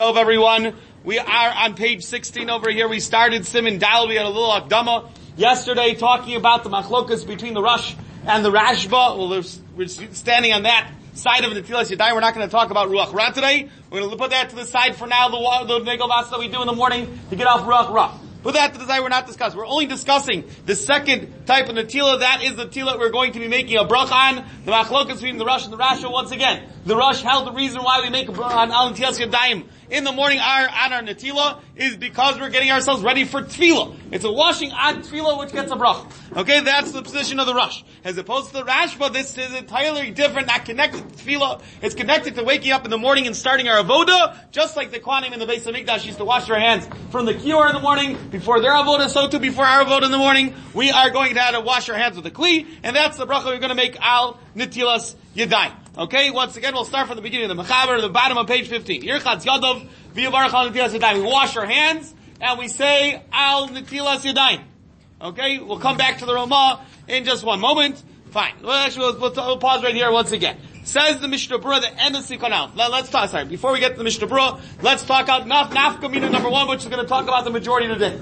Hello everyone. We are on page 16 over here. We started Simon Dal. We had a little akdama yesterday talking about the machlokas between the Rosh and the Rashba. Well, we're standing on that side of the Tilas Yadai. We're not going to talk about Ruach Ra today. We're going to put that to the side for now, the, the Negel that we do in the morning to get off Ruach Ra. Put that to the side, we're not discussing. We're only discussing the second type of Natila. That is the Tila we're going to be making a brach on. The machlokas between the Rosh and the Rashba once again. The Rosh held the reason why we make a brach on Al Natilas Yadayim in the morning our, on our Natila is because we're getting ourselves ready for Tefillah. It's a washing on Tefillah which gets a brach. Okay, that's the position of the Rosh. As opposed to the Rashba, this is entirely different, not connected to Tefillah. It's connected to waking up in the morning and starting our Avoda, just like the Kohanim in the Beis HaMikdash used to wash their hands from the Kior in the morning, before their Avoda, so too before our Avoda in the morning, we are going to have to wash our hands with the Kli, and that's the bracha we're going to make Al Natilas Yadayim. Okay, once again, we'll start from the beginning of the Mechaber, the bottom of page 15. Yirchatz Yadav, Natilas Yadayim. We wash our hands, and we say, Al Natilas Yadayim. Okay, we'll come back to the Ramah in just one moment. Fine. Well, actually, we'll, we'll, we'll pause right here once again. Says the Mishnah Berurah, the of Sikon Let, us talk, sorry, before we get to the Mishnah Berurah, let's talk out Naf, Nafkamina number one, which is going to talk about the majority of the day.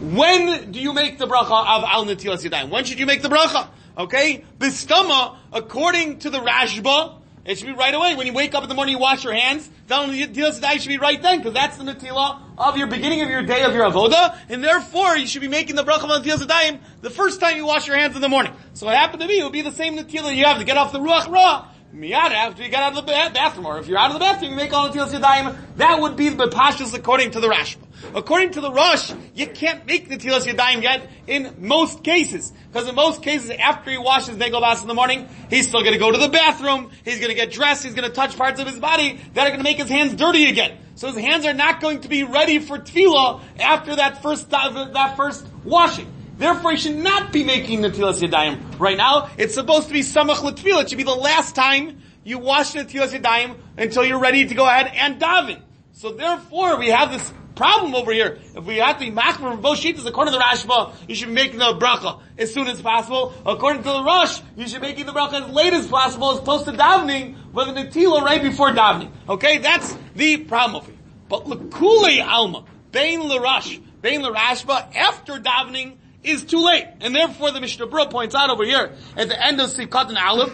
When do you make the bracha of Al Natilas Yadayim? When should you make the bracha? Okay? Bistama, according to the Rashba, it should be right away. When you wake up in the morning, you wash your hands. The Natilas Yadayim should be right then, because that's the Natila of your beginning of your day of your Avoda, and therefore you should be making the bracha of Natilas Yadayim the first time you wash your hands in the morning. So what happened to me, it would be the same Natila you have to get off the Ruach Ra, Miyad after you get out of the bathroom, or if you're out of the bathroom, you make all the Natilas Yadayim. That would be the Bepashas according to the Rashba. According to the Rosh, you can't make the Tilas Yadayim yet in most cases. Because in most cases, after he washes Negel in the morning, he's still gonna go to the bathroom, he's gonna get dressed, he's gonna touch parts of his body that are gonna make his hands dirty again. So his hands are not going to be ready for tefillah after that first, that first washing. Therefore, he should not be making Natilas Yadayim right now. It's supposed to be Samach L'Tfilah. It should be the last time you wash Natilas Yadayim until you're ready to go ahead and daven. So therefore, we have this problem over here. If we have to be machmer from both sheets, according to the Rashba, you should making the bracha as soon as possible. According to the Rosh, you should making the bracha as late as possible, as close to davening, with the natila right before davening. Okay, that's the problem over here. But lekule alma, bein l'rash, bein l'rashba, after davening is too late. And therefore the Mishnah Berurah points out over here, at the end of Sivkat and Aleph,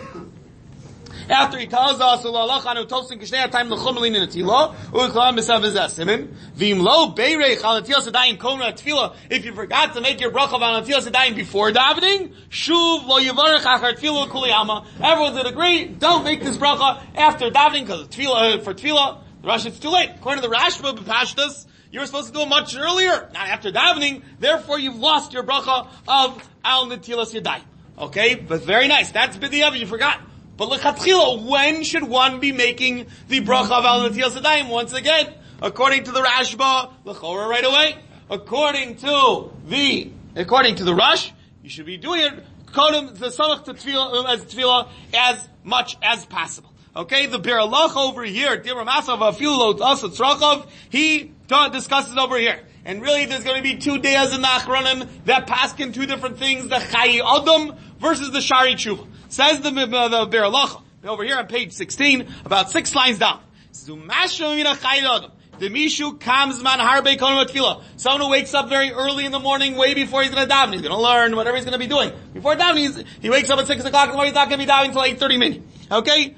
after he tells us anu tosin kishnei time l'chumelin in atila u'klam b'sav ezesimin v'im lo beirech al atila sedayim kona tefila if you forgot to make your bracha on atila sedayim before davening shuv lo yivarech achar tefila kuli alma everyone did agree don't make this bracha after davening because uh, for tefila the Rashi it's too late. According to the Rashba b'pashtas you were supposed to do it much earlier, not after davening. Therefore, you've lost your bracha of al netilas yadayim. Okay, but very nice. That's b'di'av. You forgot. But lechatchila, when should one be making the bracha of al Sadayim? Once again, according to the Rashba, lechora right away. According to the, according to the Rosh, you should be doing it, kodem, the samach to tefillah, uh, as tefillah, as much as possible. Okay, the Biur over here, Diramasav Afilot Srachov, he discusses over here. And really, there's going to be two days in the Achronim that pass in two different things, the Chayi Adam versus the Shari Tshuva. Says the, uh, the over here on page 16, about six lines down. The Mishu comes man harbe tefillah. Someone who wakes up very early in the morning, way before he's going to daven. He's going to learn whatever he's going to be doing. Before davening, he wakes up at six o'clock in the morning. He's not going to be davening until eight thirty minutes. Okay.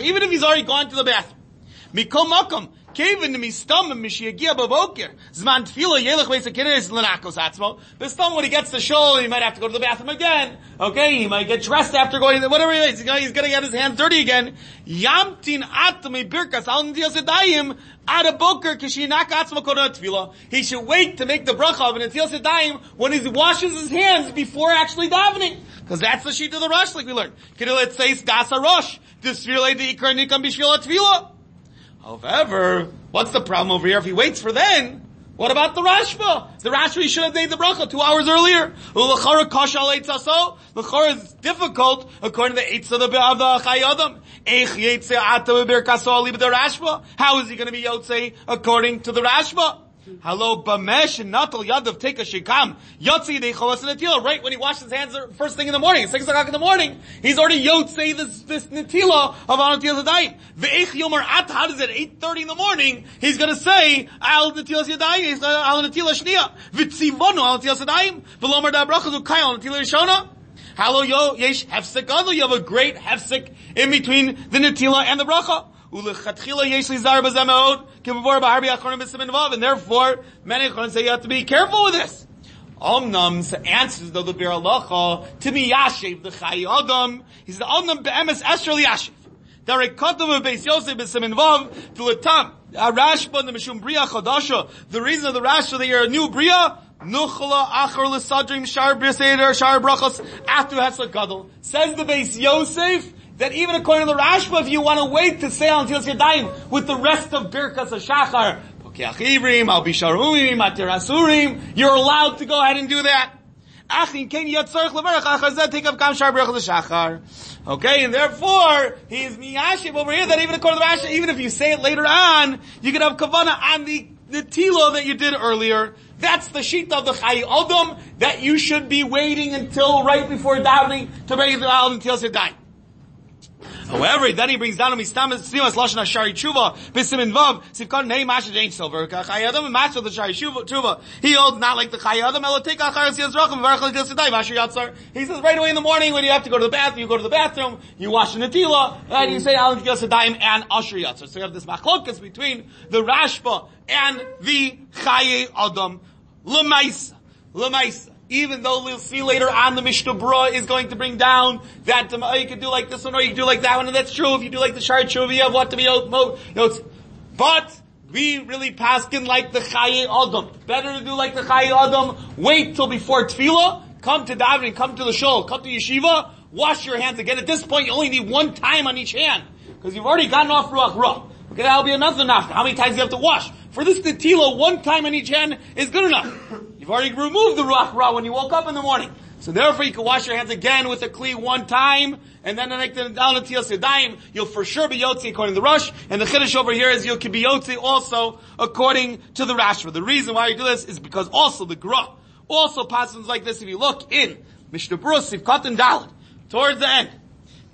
Even if he's already gone to the bathroom. Mikom makom. Kevin to mistam mishiagia baboker. Zman tefila yelech beis akiris lenakos atzmo. Bestam when he gets to shul, he might have to go to the bathroom again. Okay, he might get dressed after going, whatever he is, he's gonna, get his hands dirty again. Yamtin atami birkas al nidiyas edayim ad aboker kishinak atzmo kodot tefila. He should wait to make the bracha of an nidiyas edayim when he washes his hands before actually davening. Because that's the sheet of the rosh, like we learned. Kiddulet says das a rosh. This the ikar nikam bishvila tefila. However, what's the problem over here? If he waits for then, what about the Rashba? The Rashba should have made the bracha two hours earlier. L'chara is difficult according to the eitz of the chayadam. Eich the Rashba. How is he going to be yotze according to the Rashba? Hello, bamesh and natal yadav take a shikam. Yotzi de natila. Right when he washes his hands first thing in the morning, six o'clock in the morning, he's already yotzi this this of al natilas yadayim. Ve'ich yomer at how does it eight thirty in the morning? He's to say al natilas yadayim. He's going al natila shnia. V'tzivonu al natilas yadayim. V'lomer da brachas ukai al natila yishona. Hello, yo, yesh hefsek. You have a great hefsek in between the natila and the bracha. And therefore, many Chachamim say you have to be careful with this. Omnam answers the Biur Halacha to be Yashiv, the Chai Adam. He says, Omnam be'emes Esther Yashiv. The Rekatum of Beis Yosef b'Simin Vav to Latam. Rashba the Mishum Bria Chodasha. The reason of the Rashba that you're a new Bria Nuchla achar l'sadrim shar b'seder shar brachos after Hetzlah Gadol. Says the Beis Yosef, that even according to the Rashba, if you want to wait to say until you Yadayim with the rest of Birkas HaShachar, you're allowed to go ahead and do that. Okay, and therefore, he's miyashiv over here that even according to the Rashi, even if you say it later on, you can have kavana on the, the tilo that you did earlier. That's the sheet of the Chai Odom that you should be waiting until right before davening to bring the al until Yadayim. However, then he brings down a mistamas simas lashon hashari tshuva b'simin vav sivkon nei masha jain silver kachayadam masha the shari tshuva. He holds not like the chayadam elo take acharas yizrachim v'arachal yidil sedai masha yatzar. He says right away in the morning when you have to go to the bathroom, you go to the bathroom, you wash the natila, and you say yidil sedai and asher yatzar. So you have this machlokas between the rashba and the chaye adam lemaisa lemaisa even though we'll see later on the Mishnah Berurah is going to bring down that oh, you could do like this one or you could do like that one, and that's true. If you do like the Shar you have what to be out, mo, you know, but we really paskin like the Chaye Adam. Better to do like the Chaye Adam. Wait till before Tefillah. Come to davening, come to the shul, come to yeshiva, wash your hands again. At this point, you only need one time on each hand. Because you've already gotten off Ruach Ra. Okay, that'll be another nafka. How many times do you have to wash? For this Netila, one time in each hand is good enough. You've already removed the Ruach Ra when you woke up in the morning. So therefore you can wash your hands again with a Kli one time, and then make the Al Netiyas you'll for sure be Yotzi according to the Rosh, and the Chiddush over here is you'll be Yotzi also according to the Rashba. The reason why you do this is because also the Gra also passes like this if you look in Mishnah Brus, Sivkat Dalad, towards the end.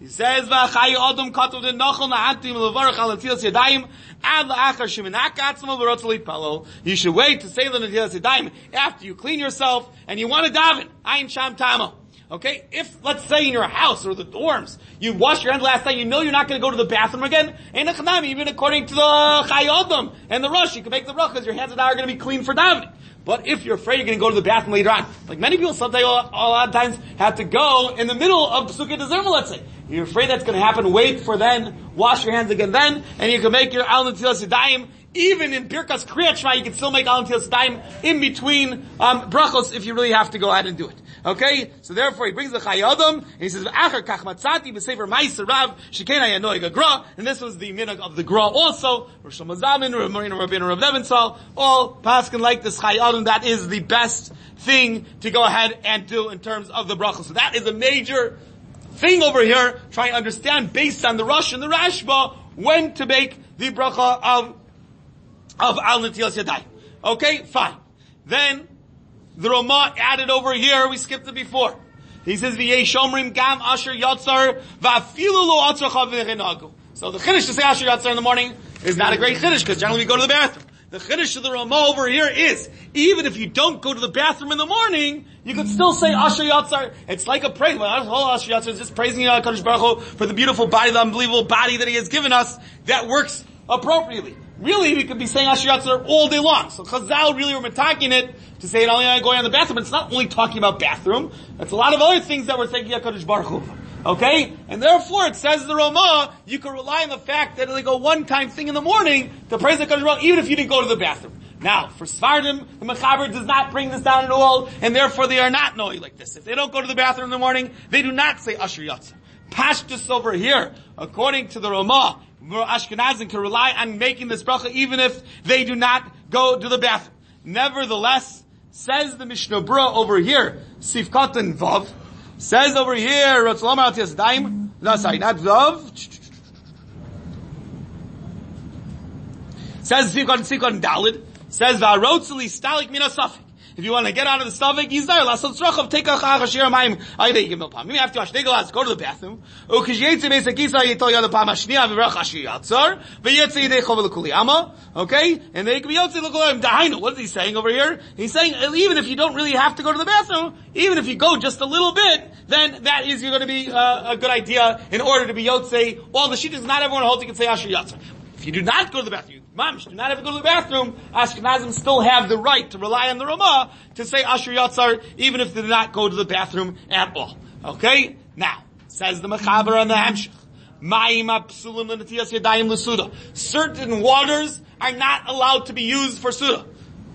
He says, "V'achai adam katav the nachal na'antim levarach al netilas yadayim ad la'achar shemenak atzma v'rotz palo." You should wait to say the netilas yadayim after you clean yourself and you want to daven. Ayin sham tamo. Okay, if let's say in your house or the dorms you washed your hands last night, you know you're not going to go to the bathroom again. Ain't a even according to the chayodam and the rosh, you can make the rush because your hands and are going to be clean for davening. But if you're afraid you're going to go to the bathroom later on, like many people sometimes a lot of times have to go in the middle of Pesukei Dezimra, let's say. You're afraid that's going to happen, wait for then, wash your hands again then, and you can make your Al Natilas Yadayim, even in Birkas Kriyat Shema, you can still make Al Natilas Yadayim in between, um, brachos if you really have to go ahead and do it. Okay? So therefore he brings the Chayadam, and he says, Achar kach matzati b'sefer ma'is rav, shekena yanoig gra, and this was the minhag of the gra also, Rosh Mazamin, Marina Rabbeinu, Rav Nebenzahl, all paskin like this Chayadam, that is the best thing to go ahead and do in terms of the bracha. So that is a major thing over here, trying to understand based on the Rosh and the Rashba, when to make the bracha of, of Al Natilas Yadai. Okay, fine. Then, the Rama added over here, we skipped it before. He says, V'yei shomrim gam asher yotzar v'afilu So the chiddush to say asher yotzar in the morning is not a great chiddush, because generally we go to the bathroom. The chiddush of the Rama over here is, even if you don't go to the bathroom in the morning, you could still say Asher Yatzar. It's like a praise. Well, whole Asher Yatzar is just praising uh, HaKadosh Baruch Hu for the beautiful body, the unbelievable body that He has given us that works appropriately. Really, we could be saying Asher Yatzar all day long. So Chazal really were attacking it to say it only going on the bathroom. It's not only talking about bathroom. It's a lot of other things that we're thinking HaKadosh Baruch. Okay? And therefore it says the Rama, you can rely on the fact that like go one-time thing in the morning to praise the Baruch even if you didn't go to the bathroom. Now, for Sephardim, the Mechaber does not bring this down at all, and therefore they are not knowing like this. If they don't go to the bathroom in the morning, they do not say Asher Yatzah. Pashtus over here, according to the Rama, Ashkenazim can rely on making this bracha even if they do not go to the bathroom. Nevertheless, says the Mishnah Berurah over here, Sifkatan Vav, Says over here, Ratzlam Altias Daim, no, sorry, not Vav. Says Sikon Sikon Dalid. Says V'arotzeli stalik mina safik. If you want to get out of the stomach, he's there. Lasot tzrochav, take a chach ashir mayim, ayde yigim pam. You have to wash negel, go to the bathroom. Ukish yetzi beis akisa, yitol yad pam ashniya, v'rach ashir yatzar, v'yetzi yidei chov l'kuli ama, okay? And they can be yotzi l'kulim, dahainu. What is he saying over here? He's saying, even if you don't really have to go to the bathroom, even if you go just a little bit, then that is you're going to be uh, a good idea in order to be yotze. All the shittas, not everyone holds you can say ashir yatzar. If you do not go to the bathroom, Mamish, do not to go to the bathroom, Ashkenazim still have the right to rely on the Ramah to say Asher Yatzar, even if they do not go to the bathroom at all. Okay? Now, says the Mechaber on the Hamshach. Certain waters are not allowed to be used for Suda.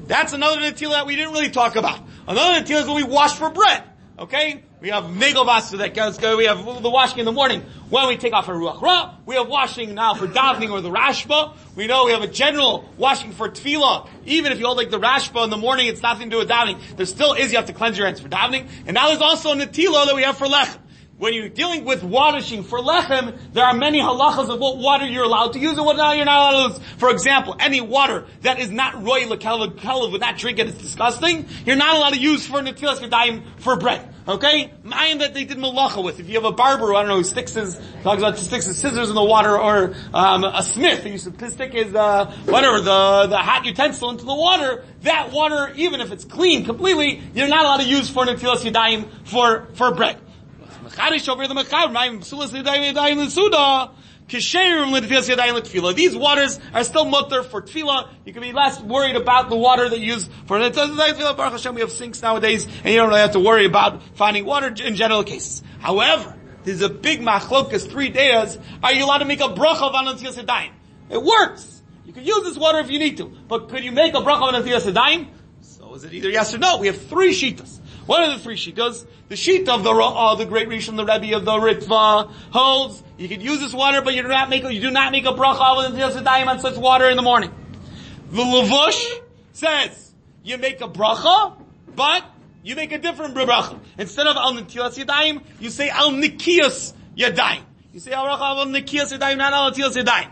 That's another Natila that we didn't really talk about. Another Natila is when we wash for bread. Okay? We have Megovasa that goes, we have the washing in the morning when we take off our Ruach Ra. We have washing now for davening or the Rashba. We know we have a general washing for Tefillah. Even if you hold like the Rashba in the morning, it's nothing to do with davening. There still is, you have to cleanse your hands for davening. And now there's also a Natila that we have for Lechem. When you're dealing with washing for lechem, there are many halachas of what water you're allowed to use and what you're not allowed to use. For example, any water that is not roy lekelev would not drink it, it's disgusting. You're not allowed to use for netilas yadayim for bread. Okay? Mind that they did malacha with. If you have a barber, who, I don't know, who sticks his, talks about sticks his scissors in the water, or, um, a smith who used to stick his, uh, whatever, the, the hot utensil into the water, that water, even if it's clean completely, you're not allowed to use for netilas yadayim for, for bread. Mecharish over the Mechaber, Mayim Psulas Yadayim Yadayim L'Suda, Kisherim L'Tfilas Yadayim L'Tfila. These waters are still mutter for Tfila. You can be less worried about the water that you use for Tfila. Baruch Hashem, we have sinks nowadays, and you don't really have to worry about finding water in general cases. However, there's a big machlokas, three days, are you allowed to make a bracha of Anantiyas Yadayim? It works! You can use this water if you need to. But could you make a bracha of Anantiyas Yadayim? So is it either yes or no? We have three shitas. What are the three shitas? The sheet of the uh, the great Rishon, the Rebbe of the Ritva holds you can use this water, but you do not make you do not make a bracha with the on such water in the morning. The Lavush says you make a bracha, but you make a different bracha. Instead of al nitilas yadayim, you say al nikiyas yadayim. You say al bracha al nikiyas yadayim, not al nitilas yadayim.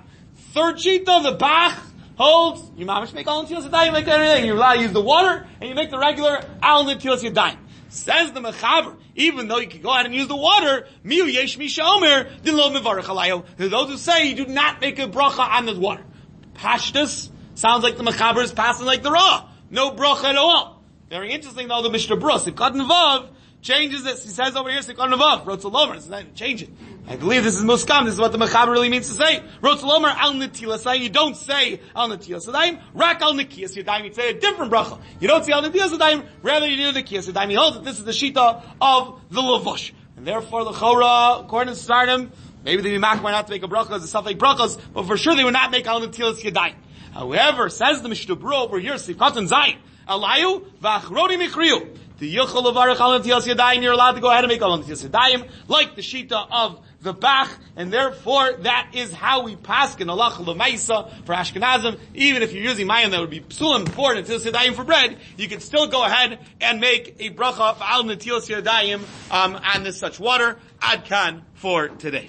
Third of the Bach holds you mamish make al nitilas yadayim like everything. Allowed to use the water, and you make the regular al nitilas yadayim. Says the Mechaber, even though you can go out and use the water, miu yesh mishomer, din lo mevarach alayo. Those who say you do not make a bracha on the water. Pashtus sounds like the Mechaber is passing like the Ra. No bracha at all. Very interesting though, the Mishnah Brus, if Katan Vav, changes this. He says over here, Sikon Navav, Rotzalomer, it's not change it. I believe this is Muskam, this is what the Mechaber really means to say. Rotzalomer al netilas you don't say al netilas yadayim, rak al nekiyas yadayim, you say a different bracha. You don't say al netilas yadayim, rather you do nekiyas yadayim. He holds that this is the Shita of the Lavush. And therefore the Chora, according to Sephardim, maybe they be makmar not to make a bracha as a like brachas, but for sure they would not make al netilas yadayim. However, says the Mishnah over here, Sifkat and Zayin, Alayu v'achroni mikriyu. The Yichol of Arach Al Yadayim, you're allowed to go ahead and make Al Yadayim, like the Shita of the Bach, and therefore that is how we pass in Allah Lamaisa for Ashkenazim. Even if you're using Mayim that would be psulim for Natilas Yadayim for bread, you can still go ahead and make a bracha of Al Natilas Yadayim um, on this such water. Adkan for today.